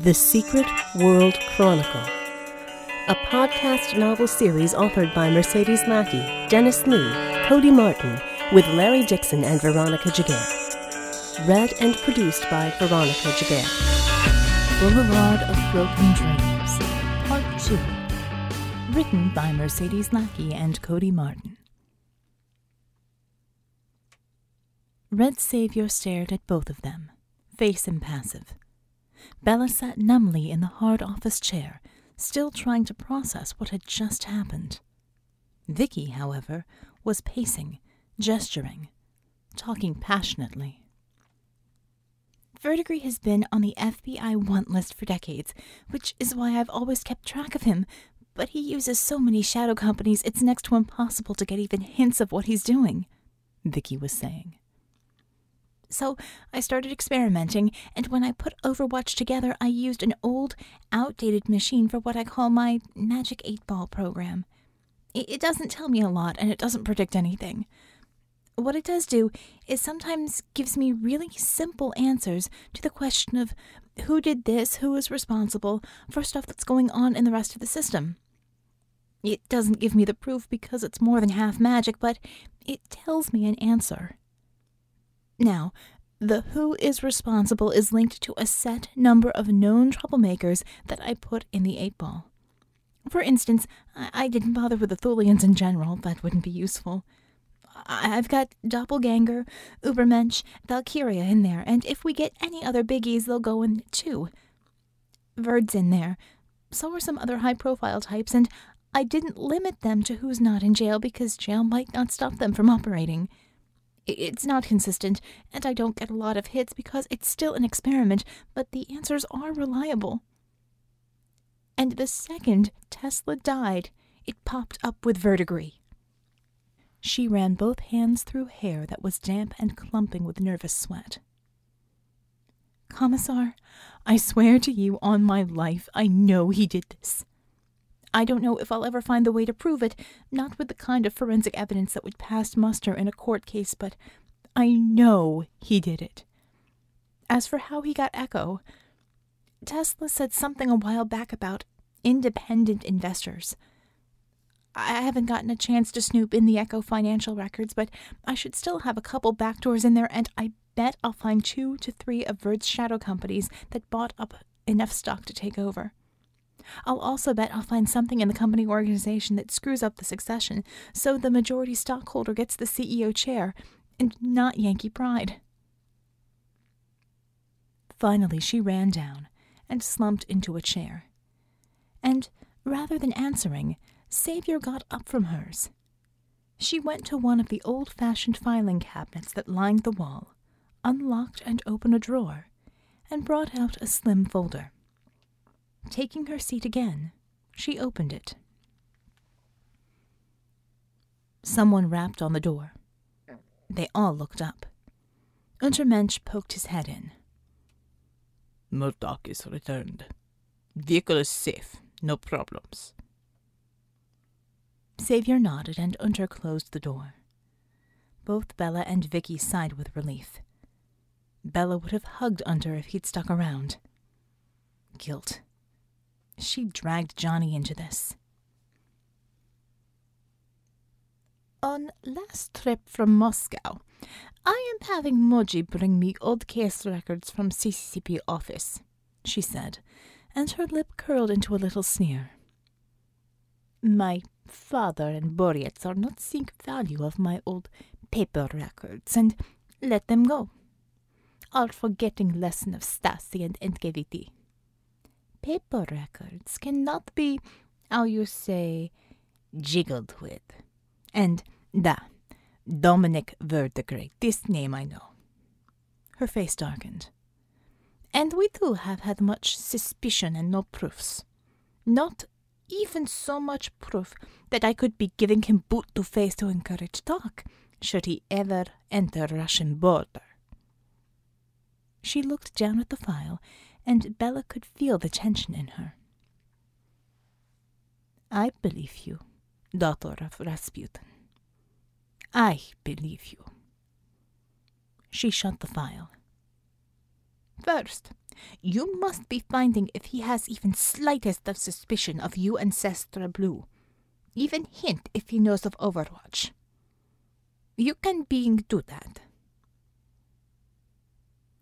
The Secret World Chronicle, a podcast novel series authored by Mercedes Lackey, Dennis Lee, Cody Martin, with Larry Dixon and Veronica Giguere. Read and produced by Veronica Giguere. Boulevard of Broken Dreams, Part 2. Written by Mercedes Lackey and Cody Martin. Red Savior stared at both of them, face impassive. Bella sat numbly in the hard office chair, still trying to process what had just happened. Vicky, however, was pacing, gesturing, talking passionately. Verdigris has been on the FBI want list for decades, which is why I've always kept track of him, but he uses so many shadow companies it's next to impossible to get even hints of what he's doing, Vicky was saying. So I started experimenting, and when I put Overwatch together, I used an old, outdated machine for what I call my Magic 8 Ball program. It doesn't tell me a lot, and it doesn't predict anything. What it does do is sometimes gives me really simple answers to the question of who did this, who is responsible for stuff that's going on in the rest of the system. It doesn't give me the proof because it's more than half magic, but it tells me an answer. Now, the who is responsible is linked to a set number of known troublemakers that I put in the eight ball. For instance, I, didn't bother with the Thulians in general, that wouldn't be useful. I- I've got Doppelganger, Ubermensch, Valkyria in there, and if we get any other biggies, they'll go in too. Verd's in there. So are some other high profile types, and I didn't limit them to who's not in jail because jail might not stop them from operating. It's not consistent, and I don't get a lot of hits because it's still an experiment, but the answers are reliable. And the second Tesla died, it popped up with verdigris. She ran both hands through hair that was damp and clumping with nervous sweat. Commissar, I swear to you on my life, I know he did this. I don't know if I'll ever find the way to prove it, not with the kind of forensic evidence that would pass muster in a court case, but I know he did it. As for how he got Echo, Tesla said something a while back about independent investors. I haven't gotten a chance to snoop in the Echo financial records, but I should still have a couple backdoors in there, and I bet I'll find two to three of Verd's shadow companies that bought up enough stock to take over. I'll also bet I'll find something in the company organization that screws up the succession, so the majority stockholder gets the CEO chair, and not Yankee Pride. Finally, she ran down and slumped into a chair. And rather than answering, Savior got up from hers. She went to one of the old fashioned filing cabinets that lined the wall, unlocked and opened a drawer, and brought out a slim folder. Taking her seat again, she opened it. Someone rapped on the door. They all looked up. Untermensch poked his head in. Murdoch is returned. Vehicle is safe. No problems. Savior nodded and Unter closed the door. Both Bella and Vicky sighed with relief. Bella would have hugged Unter if he'd stuck around. Guilt. She dragged Johnny into this. On last trip from Moscow, I am having Moji bring me old case records from CCP office, she said, and her lip curled into a little sneer. My father and Boreas are not seeing value of my old paper records, and let them go. Are forgetting lesson of Stasi and NKVD paper records cannot be, how you say, jiggled with. And da, Dominic Verdigris, this name I know. Her face darkened. And we too have had much suspicion and no proofs. Not even so much proof that I could be giving him boot to face to encourage talk, should he ever enter Russian border. She looked down at the file and Bella could feel the tension in her. I believe you, daughter of Rasputin. I believe you. She shut the file. First, You must be finding if he has even slightest of suspicion of you and Sestra Blue. Even hint if he knows of Overwatch. You can being do that.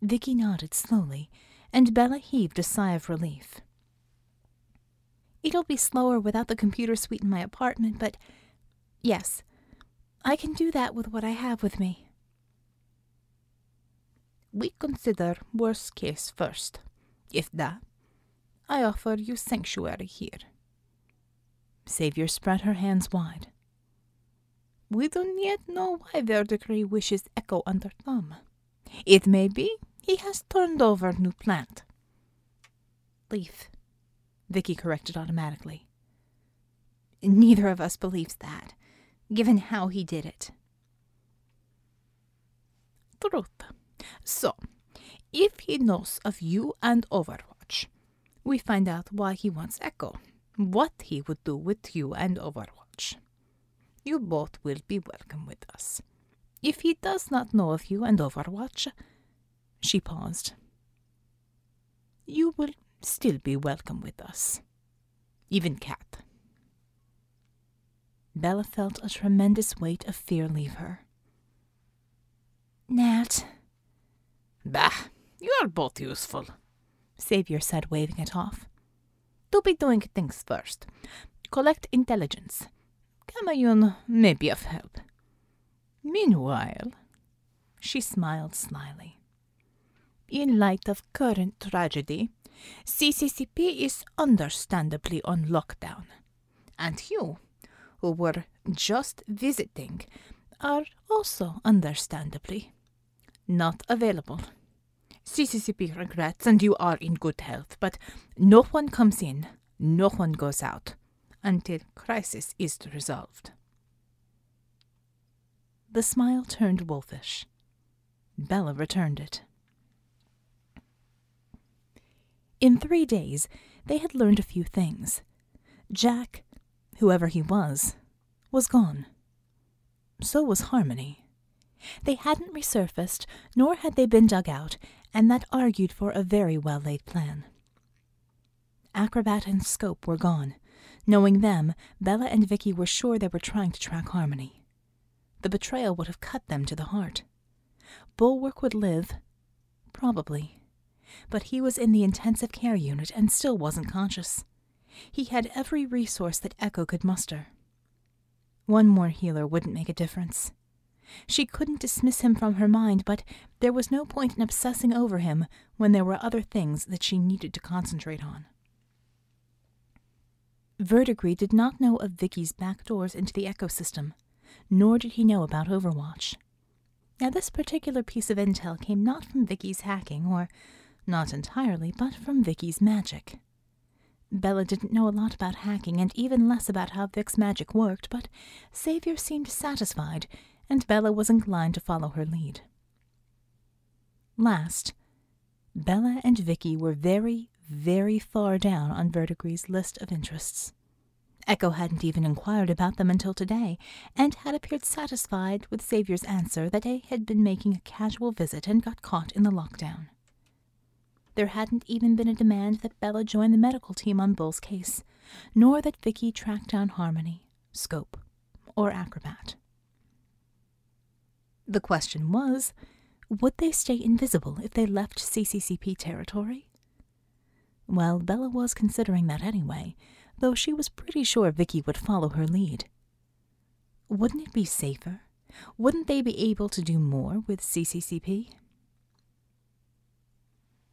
Vicky nodded slowly, and Bella heaved a sigh of relief. It'll be slower without the computer suite in my apartment, but yes, I can do that with what I have with me. We consider worst case first. If that, I offer you sanctuary here. Savior spread her hands wide. We don't yet know why Verdigris wishes Echo under thumb. It may be he has turned over new plant. Leaf, Vicky corrected automatically. Neither of us believes that, given how he did it. Truth. So, if he knows of you and Overwatch, we find out why he wants Echo, what he would do with you and Overwatch. You both will be welcome with us. If he does not know of you and Overwatch, she paused. You will still be welcome with us. Even Cat. Bella felt a tremendous weight of fear leave her. Nat. Bah, you are both useful, Savior said, waving it off. To be doing things first. Collect intelligence. Gamayun may be of help. Meanwhile, she smiled slyly. In light of current tragedy, CCCP is understandably on lockdown. And you, who were just visiting, are also understandably not available. CCCP regrets, and you are in good health, but no one comes in, no one goes out until crisis is resolved. The smile turned wolfish. Bella returned it. In three days, they had learned a few things. Jack, whoever he was, was gone. So was Harmony. They hadn't resurfaced, nor had they been dug out, and that argued for a very well laid plan. Acrobat and Scope were gone. Knowing them, Bella and Vicky were sure they were trying to track Harmony. The betrayal would have cut them to the heart. Bulwark would live, probably, but he was in the intensive care unit and still wasn't conscious. He had every resource that Echo could muster. One more healer wouldn't make a difference. She couldn't dismiss him from her mind, but there was no point in obsessing over him when there were other things that she needed to concentrate on. Verdigris did not know of Vicky's back doors into the Echo system, nor did he know about Overwatch. Now, this particular piece of intel came not from Vicky's hacking, or not entirely, but from Vicky's magic. Bella didn't know a lot about hacking and even less about how Vic's magic worked, but Savior seemed satisfied, and Bella was inclined to follow her lead. Last, Bella and Vicky were very, very far down on Verdigris' list of interests. Echo hadn't even inquired about them until today, and had appeared satisfied with Savior's answer that they had been making a casual visit and got caught in the lockdown. There hadn't even been a demand that Bella join the medical team on Bull's case, nor that Vicky track down Harmony, Scope, or Acrobat. The question was, would they stay invisible if they left CCCP territory? Well, Bella was considering that anyway, though she was pretty sure Vicky would follow her lead. Wouldn't it be safer? Wouldn't they be able to do more with CCCP?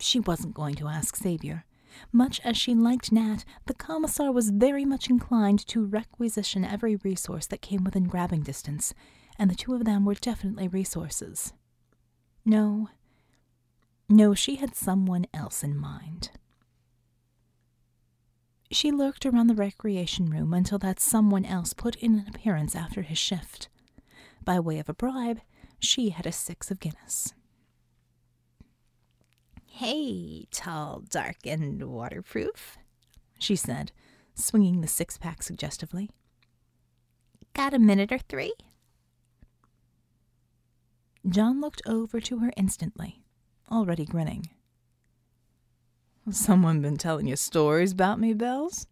She wasn't going to ask Savior. Much as she liked Nat, the commissar was very much inclined to requisition every resource that came within grabbing distance, and the two of them were definitely resources. No, no, she had someone else in mind. She lurked around the recreation room until that someone else put in an appearance after his shift. By way of a bribe, she had a six of Guinness. Hey, tall, dark, and waterproof, she said, swinging the six pack suggestively. Got a minute or three? John looked over to her instantly, already grinning. Someone been telling you stories about me, Bells?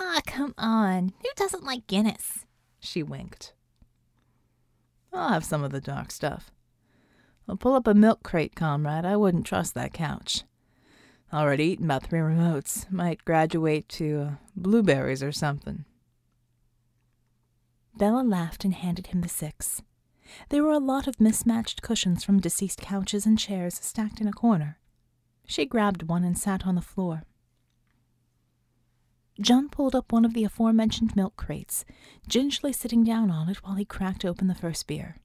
Ah, come on. Who doesn't like Guinness? She winked. I'll have some of the dark stuff. I'll pull up a milk crate, comrade. I wouldn't trust that couch. Already eaten about three remotes. Might graduate to uh, blueberries or something. Bella laughed and handed him the six. There were a lot of mismatched cushions from deceased couches and chairs stacked in a corner. She grabbed one and sat on the floor. John pulled up one of the aforementioned milk crates, gingerly sitting down on it while he cracked open the first beer.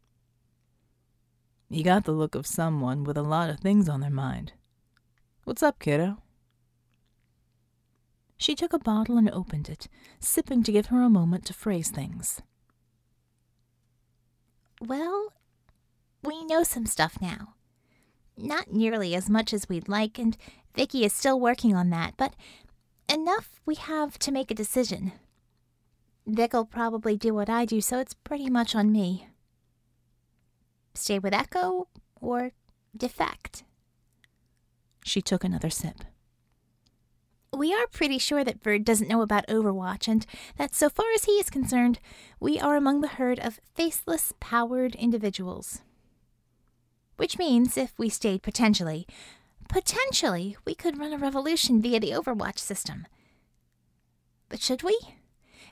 You got the look of someone with a lot of things on their mind. What's up, kiddo? She took a bottle and opened it, sipping to give her a moment to phrase things. Well, we know some stuff now. Not nearly as much as we'd like, and Vicky is still working on that, but enough we have to make a decision. Vic'll probably do what I do, so it's pretty much on me. Stay with Echo or defect? She took another sip. We are pretty sure that Verd doesn't know about Overwatch, and that so far as he is concerned, we are among the herd of faceless, powered individuals. Which means if we stayed potentially, potentially, we could run a revolution via the Overwatch system. But should we?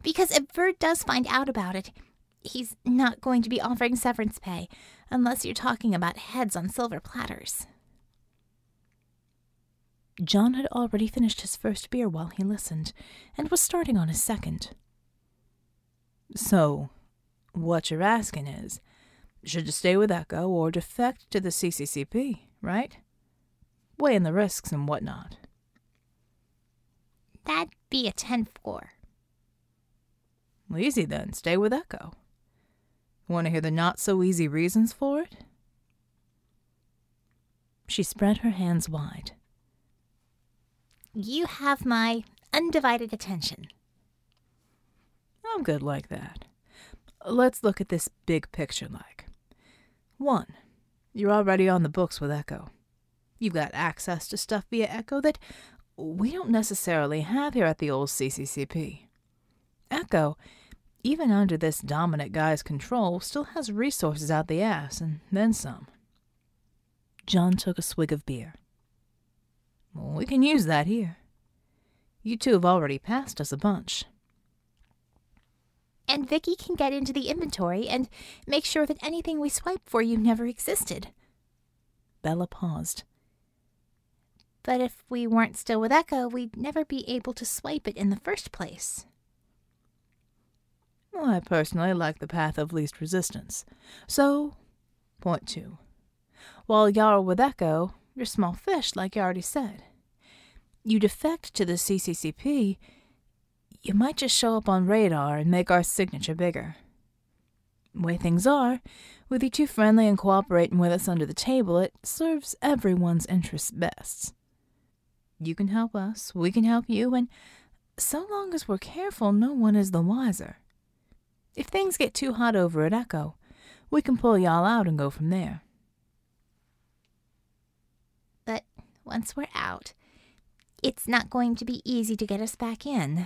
Because if Verd does find out about it, he's not going to be offering severance pay, unless you're talking about heads on silver platters. John had already finished his first beer while he listened, and was starting on his second. So, what you're asking is, should you stay with Echo or defect to the CCCP, right? Weighing the risks and whatnot. That'd be a 10 4. Well, easy then, stay with Echo. Want to hear the not so easy reasons for it? She spread her hands wide. You have my undivided attention. I'm good like that. Let's look at this big picture like. One, you're already on the books with Echo. You've got access to stuff via Echo that we don't necessarily have here at the old CCCP. Echo, even under this dominant guy's control, still has resources out the ass, and then some. John took a swig of beer. Well, we can use that here. You two have already passed us a bunch. And Vicky can get into the inventory and make sure that anything we swipe for you never existed. Bella paused. But if we weren't still with Echo, we'd never be able to swipe it in the first place. I personally like the path of least resistance. So, point two. While y'all with Echo, you're small fish, like you already said. You defect to the CCCP, you might just show up on radar and make our signature bigger. Way things are, with you too friendly and cooperating with us under the table, it serves everyone's interests best. You can help us, we can help you, and so long as we're careful, no one is the wiser. If things get too hot over at Echo, we can pull y'all out and go from there. But once we're out, it's not going to be easy to get us back in.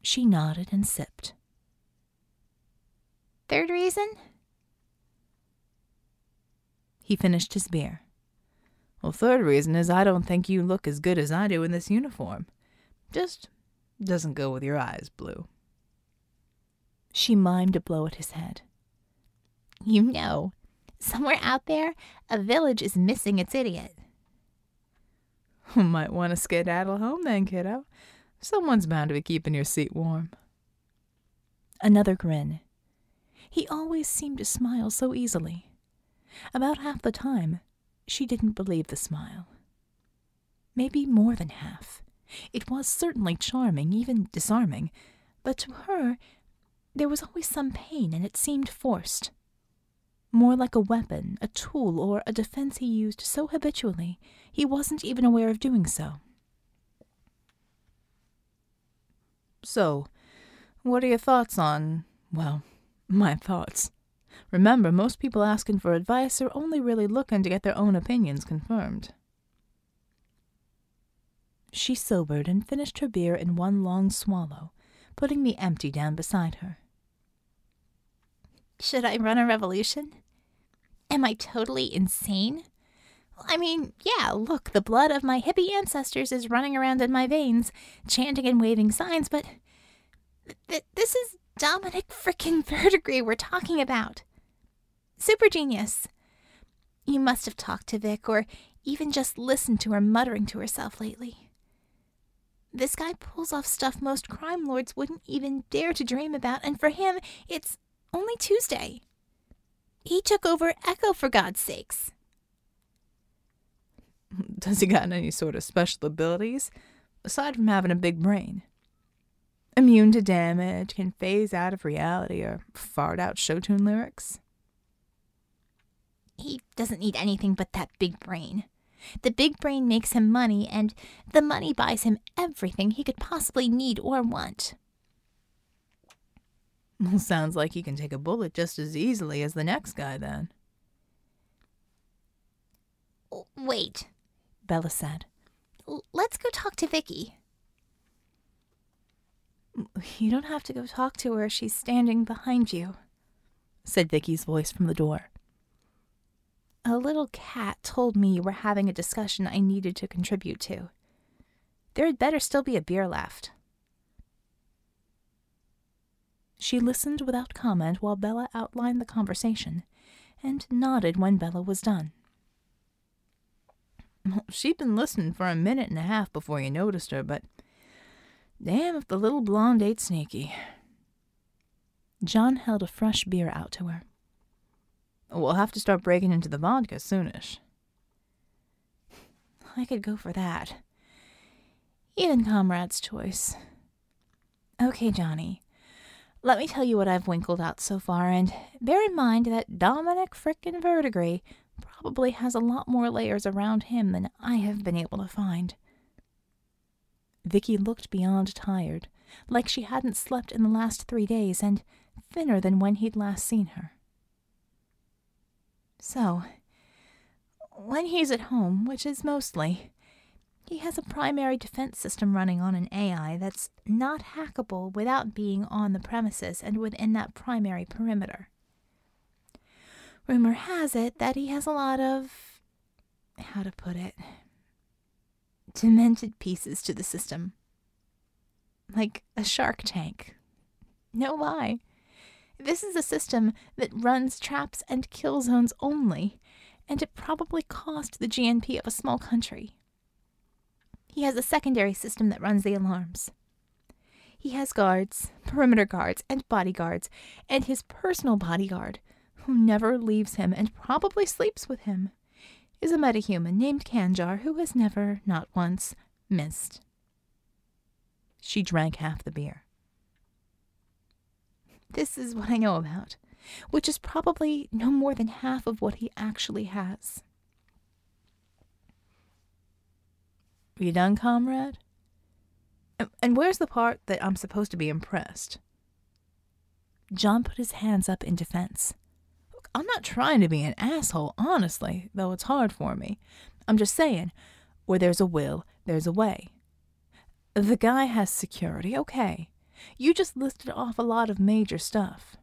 She nodded and sipped. Third reason? He finished his beer. Well, third reason is I don't think you look as good as I do in this uniform. Just doesn't go with your eyes, Blue. She mimed a blow at his head. You know, somewhere out there, a village is missing its idiot. Might want to skedaddle home then, kiddo. Someone's bound to be keeping your seat warm. Another grin. He always seemed to smile so easily. About half the time, she didn't believe the smile. Maybe more than half. It was certainly charming, even disarming, but to her, there was always some pain and it seemed forced. More like a weapon, a tool, or a defense he used so habitually he wasn't even aware of doing so. So, what are your thoughts on, well, my thoughts? Remember, most people asking for advice are only really looking to get their own opinions confirmed. She sobered and finished her beer in one long swallow, putting the empty down beside her. Should I run a revolution? Am I totally insane? I mean, yeah, look, the blood of my hippie ancestors is running around in my veins, chanting and waving signs, but th- this is Dominic frickin' Verdigris we're talking about. Super genius. You must have talked to Vic or even just listened to her muttering to herself lately. This guy pulls off stuff most crime lords wouldn't even dare to dream about, and for him, it's only Tuesday. He took over Echo for God's sakes. Does he got any sort of special abilities, aside from having a big brain? Immune to damage, can phase out of reality, or fart out show tune lyrics? He doesn't need anything but that big brain. The big brain makes him money, and the money buys him everything he could possibly need or want. Well, sounds like he can take a bullet just as easily as the next guy, then. Wait, Bella said. let's go talk to Vicky. You don't have to go talk to her. She's standing behind you, said Vicky's voice from the door. A little cat told me you were having a discussion I needed to contribute to. There had better still be a beer left. She listened without comment while Bella outlined the conversation, and nodded when Bella was done. She'd been listening for a minute and a half before you noticed her, but damn if the little blonde ain't sneaky. John held a fresh beer out to her. We'll have to start breaking into the vodka soonish. I could go for that. Even comrade's choice. Okay, Johnny. Let me tell you what I've winkled out so far, and bear in mind that Dominic frickin' Verdigris probably has a lot more layers around him than I have been able to find. Vicky looked beyond tired, like she hadn't slept in the last three days, and thinner than when he'd last seen her. So, when he's at home, which is mostly, he has a primary defense system running on an AI that's not hackable without being on the premises and within that primary perimeter. Rumor has it that he has a lot of. how to put it? demented pieces to the system. Like a shark tank. No lie. This is a system that runs traps and kill zones only, and it probably cost the GNP of a small country. He has a secondary system that runs the alarms. He has guards, perimeter guards, and bodyguards, and his personal bodyguard, who never leaves him and probably sleeps with him, is a metahuman named Kanjar who has never, not once, missed. She drank half the beer. This is what I know about, which is probably no more than half of what he actually has. You done, comrade? And where's the part that I'm supposed to be impressed? John put his hands up in defense. I'm not trying to be an asshole, honestly, though it's hard for me. I'm just saying, where there's a will, there's a way. The guy has security, okay. You just listed off a lot of major stuff.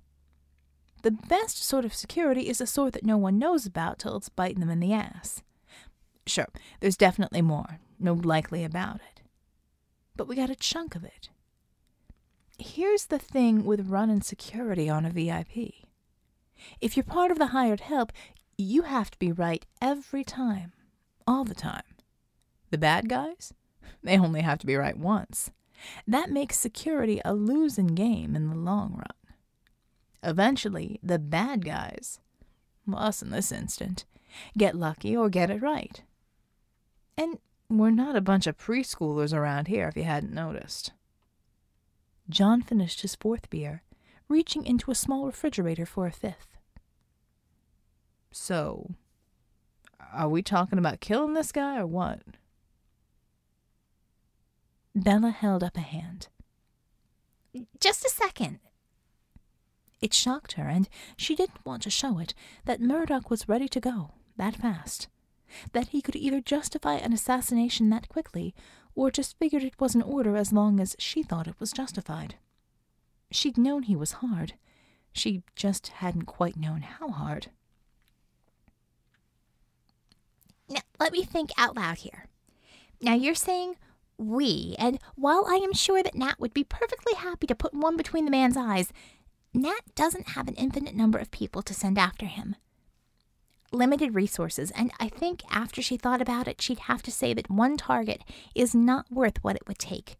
The best sort of security is the sort that no one knows about till it's biting them in the ass. Sure, there's definitely more, no likely about it. But we got a chunk of it. Here's the thing with running security on a VIP. If you're part of the hired help, you have to be right every time, all the time. The bad guys? They only have to be right once. That makes security a losing game in the long run. Eventually, the bad guys, us in this instant, get lucky or get it right. And we're not a bunch of preschoolers around here, if you hadn't noticed. John finished his fourth beer, reaching into a small refrigerator for a fifth. So, are we talking about killing this guy or what? Bella held up a hand. Just a second. It shocked her, and she didn't want to show it, that Murdoch was ready to go, that fast. That he could either justify an assassination that quickly, or just figured it was in order as long as she thought it was justified. She'd known he was hard. She just hadn't quite known how hard. Now, let me think out loud here. Now, you're saying we, and while I am sure that Nat would be perfectly happy to put one between the man's eyes, Nat doesn't have an infinite number of people to send after him. Limited resources, and I think after she thought about it, she'd have to say that one target is not worth what it would take.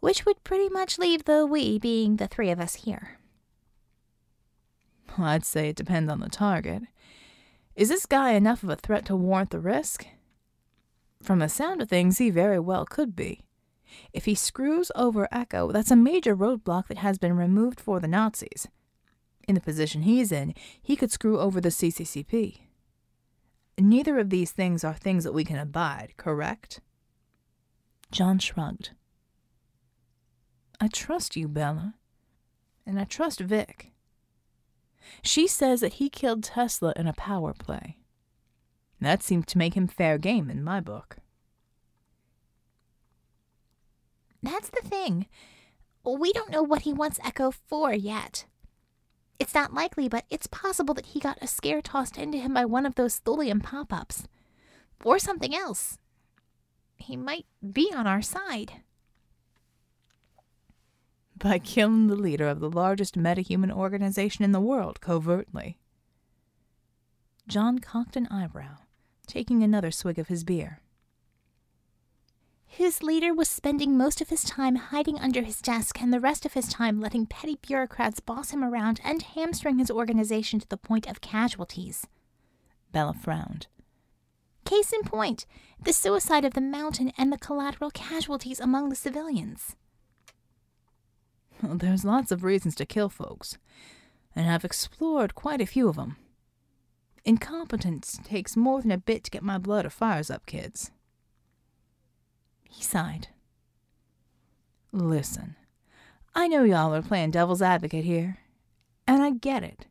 Which would pretty much leave the we being the three of us here. I'd say it depends on the target. Is this guy enough of a threat to warrant the risk? From the sound of things, he very well could be. If he screws over Echo, that's a major roadblock that has been removed for the Nazis. In the position he's in, he could screw over the CCCP. Neither of these things are things that we can abide, correct? John shrugged. I trust you, Bella. And I trust Vic. She says that he killed Tesla in a power play. That seemed to make him fair game in my book. That's the thing. We don't know what he wants Echo for yet. It's not likely, but it's possible that he got a scare tossed into him by one of those Thulian pop ups. Or something else. He might be on our side. By killing the leader of the largest metahuman organization in the world covertly. John cocked an eyebrow, taking another swig of his beer. His leader was spending most of his time hiding under his desk and the rest of his time letting petty bureaucrats boss him around and hamstring his organization to the point of casualties. Bella frowned. Case in point, the suicide of the mountain and the collateral casualties among the civilians. Well, there's lots of reasons to kill folks, and I've explored quite a few of them. Incompetence takes more than a bit to get my blood or fires up, kids. He sighed. Listen, I know y'all are playing devil's advocate here, and I get it.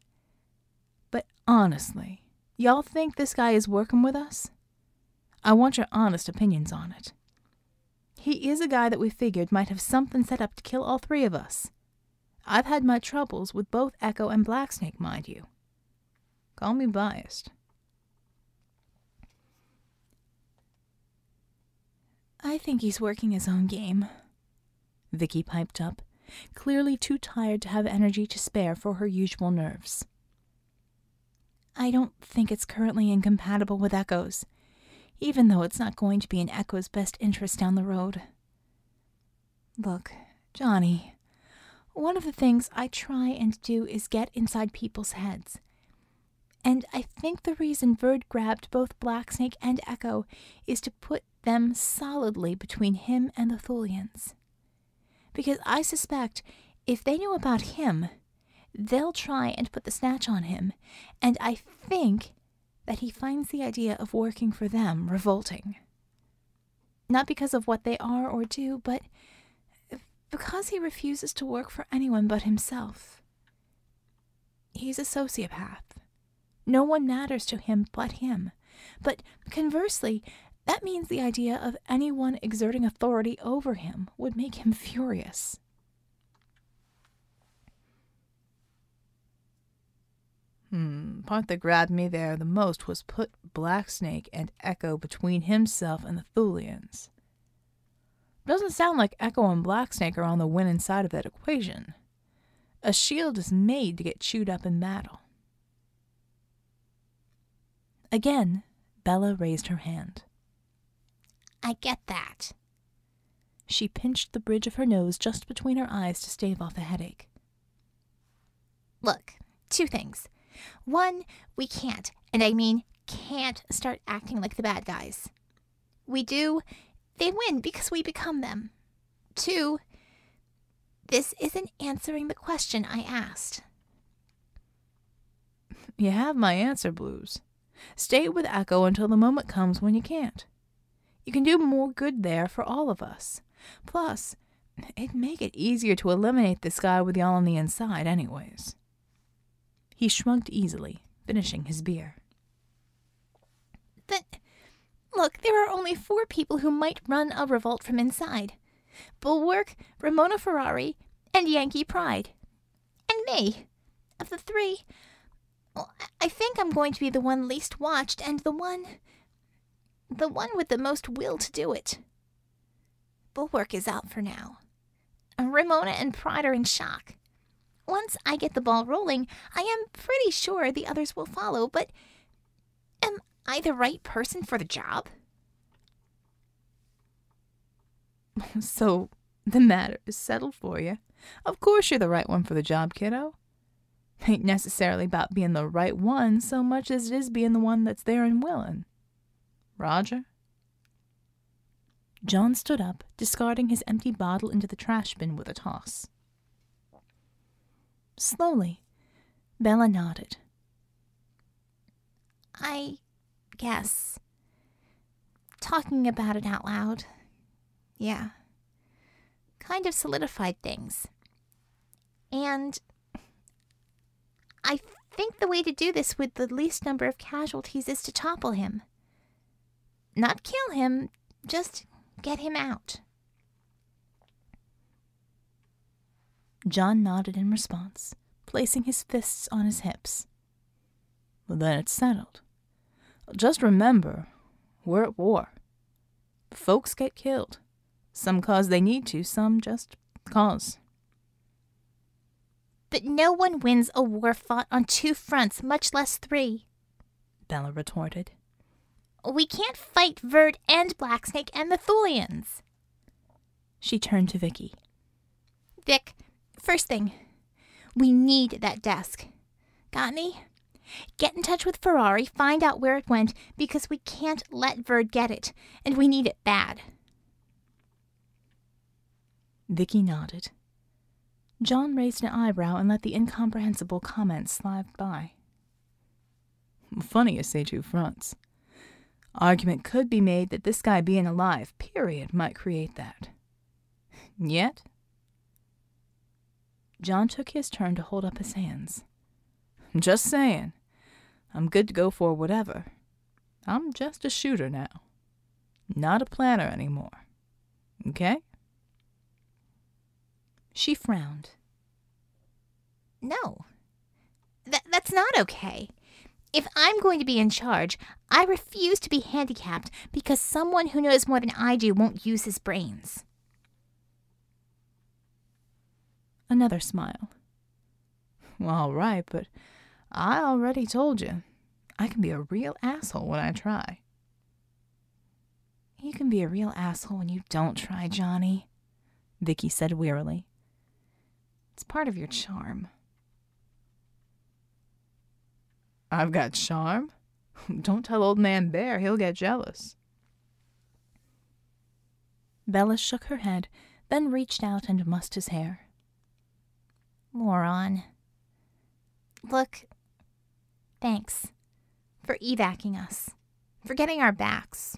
But honestly, y'all think this guy is working with us? I want your honest opinions on it. He is a guy that we figured might have something set up to kill all three of us. I've had my troubles with both Echo and Blacksnake, mind you. Call me biased. I think he's working his own game. Vicky piped up, clearly too tired to have energy to spare for her usual nerves. I don't think it's currently incompatible with Echo's, even though it's not going to be in Echo's best interest down the road. Look, Johnny, one of the things I try and do is get inside people's heads. And I think the reason Verd grabbed both Blacksnake and Echo is to put them solidly between him and the Thulians. Because I suspect if they know about him, they'll try and put the snatch on him, and I think that he finds the idea of working for them revolting. Not because of what they are or do, but because he refuses to work for anyone but himself. He's a sociopath. No one matters to him but him. But conversely, that means the idea of anyone exerting authority over him would make him furious. Hmm, part that grabbed me there the most was put Blacksnake and Echo between himself and the Thulians. Doesn't sound like Echo and Blacksnake are on the winning side of that equation. A shield is made to get chewed up in battle. Again, Bella raised her hand. I get that. She pinched the bridge of her nose just between her eyes to stave off a headache. Look, two things. One, we can't, and I mean can't, start acting like the bad guys. We do, they win because we become them. Two, this isn't answering the question I asked. You have my answer, Blues. Stay with Echo until the moment comes when you can't. You can do more good there for all of us. Plus, it'd make it easier to eliminate this guy with y'all on the inside, anyways. He shrugged easily, finishing his beer. But, look, there are only four people who might run a revolt from inside Bulwark, Ramona Ferrari, and Yankee Pride. And me. Of the three, well, I think I'm going to be the one least watched and the one. The one with the most will to do it. Bulwark is out for now. Ramona and Pride are in shock. Once I get the ball rolling, I am pretty sure the others will follow, but am I the right person for the job? so the matter is settled for you. Of course you're the right one for the job, kiddo. Ain't necessarily about being the right one so much as it is being the one that's there and willing. Roger? John stood up, discarding his empty bottle into the trash bin with a toss. Slowly, Bella nodded. I guess. Talking about it out loud. Yeah. Kind of solidified things. And I think the way to do this with the least number of casualties is to topple him. Not kill him, just get him out. John nodded in response, placing his fists on his hips. Well, then it's settled. Just remember, we're at war. Folks get killed. Some cause they need to, some just cause. But no one wins a war fought on two fronts, much less three, Bella retorted. We can't fight Verd and Blacksnake and the Thulians. She turned to Vicky. Vic, first thing, we need that desk. Got any? Get in touch with Ferrari, find out where it went, because we can't let Verd get it, and we need it bad. Vicky nodded. John raised an eyebrow and let the incomprehensible comment slide by. Funny you say two fronts. Argument could be made that this guy being alive, period, might create that. Yet? John took his turn to hold up his hands. Just saying. I'm good to go for whatever. I'm just a shooter now. Not a planner anymore. Okay? She frowned. No. Th- that's not okay. If I'm going to be in charge, I refuse to be handicapped because someone who knows more than I do won't use his brains. Another smile. All right, but I already told you. I can be a real asshole when I try. You can be a real asshole when you don't try, Johnny, Vicky said wearily. It's part of your charm. I've got charm? Don't tell old man Bear, he'll get jealous. Bella shook her head, then reached out and mussed his hair. Moron. Look, thanks for evacing us, for getting our backs,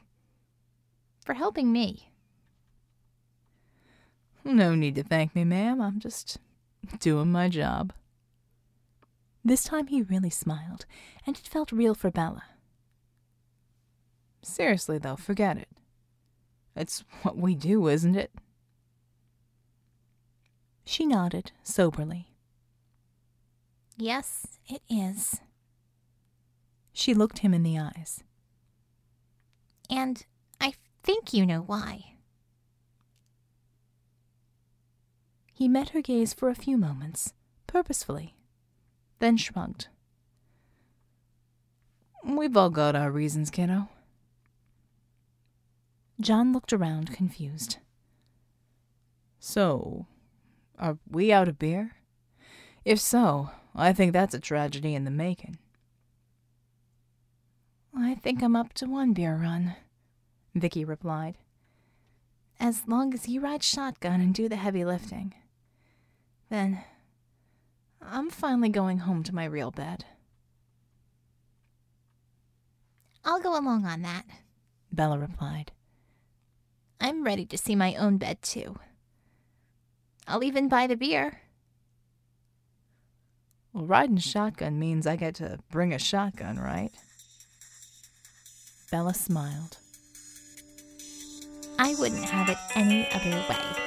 for helping me. No need to thank me, ma'am. I'm just doing my job. This time he really smiled, and it felt real for Bella. Seriously, though, forget it. It's what we do, isn't it? She nodded soberly. Yes, it is. She looked him in the eyes. And I think you know why. He met her gaze for a few moments, purposefully, then shrugged. We've all got our reasons, kiddo. John looked around, confused. So, are we out of beer? If so, I think that's a tragedy in the making. I think I'm up to one beer run, Vicky replied. As long as you ride shotgun and do the heavy lifting. Then I'm finally going home to my real bed. I'll go along on that, Bella replied. I'm ready to see my own bed, too. I'll even buy the beer. Well, riding shotgun means I get to bring a shotgun, right? Bella smiled. I wouldn't have it any other way.